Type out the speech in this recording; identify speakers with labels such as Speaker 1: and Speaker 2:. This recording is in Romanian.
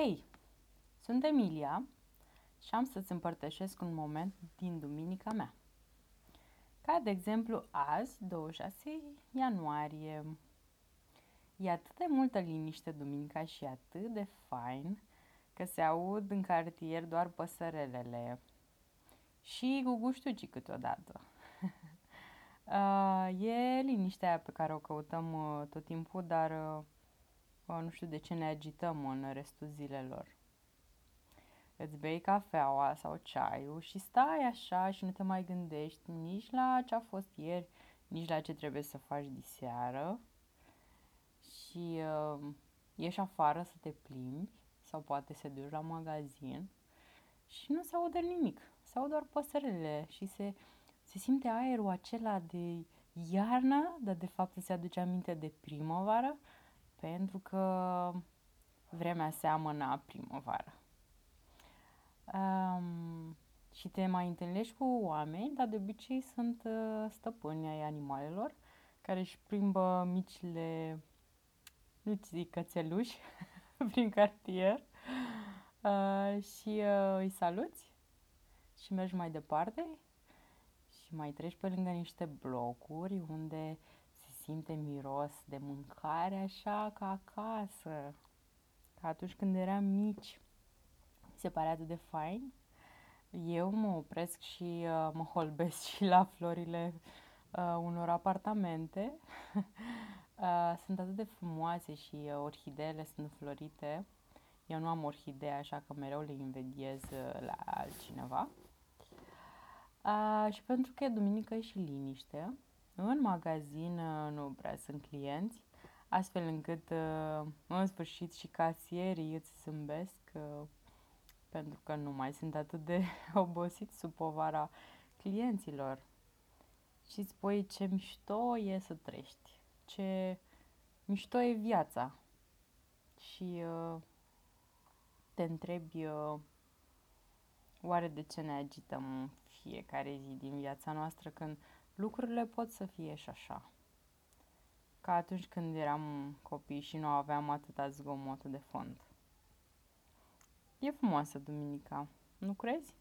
Speaker 1: Hei, sunt Emilia și am să-ți împărtășesc un moment din duminica mea. Ca de exemplu azi, 26 ianuarie. E atât de multă liniște duminica și atât de fain că se aud în cartier doar păsărelele și guguștucii câteodată. uh, e liniștea aia pe care o căutăm uh, tot timpul, dar uh, nu știu de ce ne agităm în restul zilelor. Îți bei cafeaua sau ceaiul și stai așa și nu te mai gândești nici la ce a fost ieri, nici la ce trebuie să faci diseară și uh, ieși afară să te plimbi sau poate să duci la magazin și nu se aude nimic. Se aud doar păsările și se, se simte aerul acela de iarnă, dar de fapt se aduce aminte de primăvară pentru că vremea seamănă a primăvară. Um, și te mai întâlnești cu oameni, dar de obicei sunt uh, stăpâni ai animalelor care își plimbă micile, nu zic cățeluși, prin cartier uh, și uh, îi saluți și mergi mai departe și mai treci pe lângă niște blocuri unde simte miros de mâncare așa ca acasă. Ca atunci când eram mici. Mi se pare atât de fain. Eu mă opresc și uh, mă holbesc și la florile uh, unor apartamente. uh, sunt atât de frumoase și uh, orhideele sunt florite. Eu nu am orhidee, așa că mereu le invidiez uh, la altcineva. Uh, și pentru că e duminică și liniște, în magazin uh, nu prea sunt clienți, astfel încât uh, în sfârșit și casierii îți zâmbesc uh, pentru că nu mai sunt atât de obosit sub povara clienților. Și spui ce mișto e să trăiești, ce mișto e viața. Și te întrebi oare de ce ne agităm fiecare zi din viața noastră când lucrurile pot să fie și așa. Ca atunci când eram copii și nu aveam atâta zgomot de fond. E frumoasă duminica, nu crezi?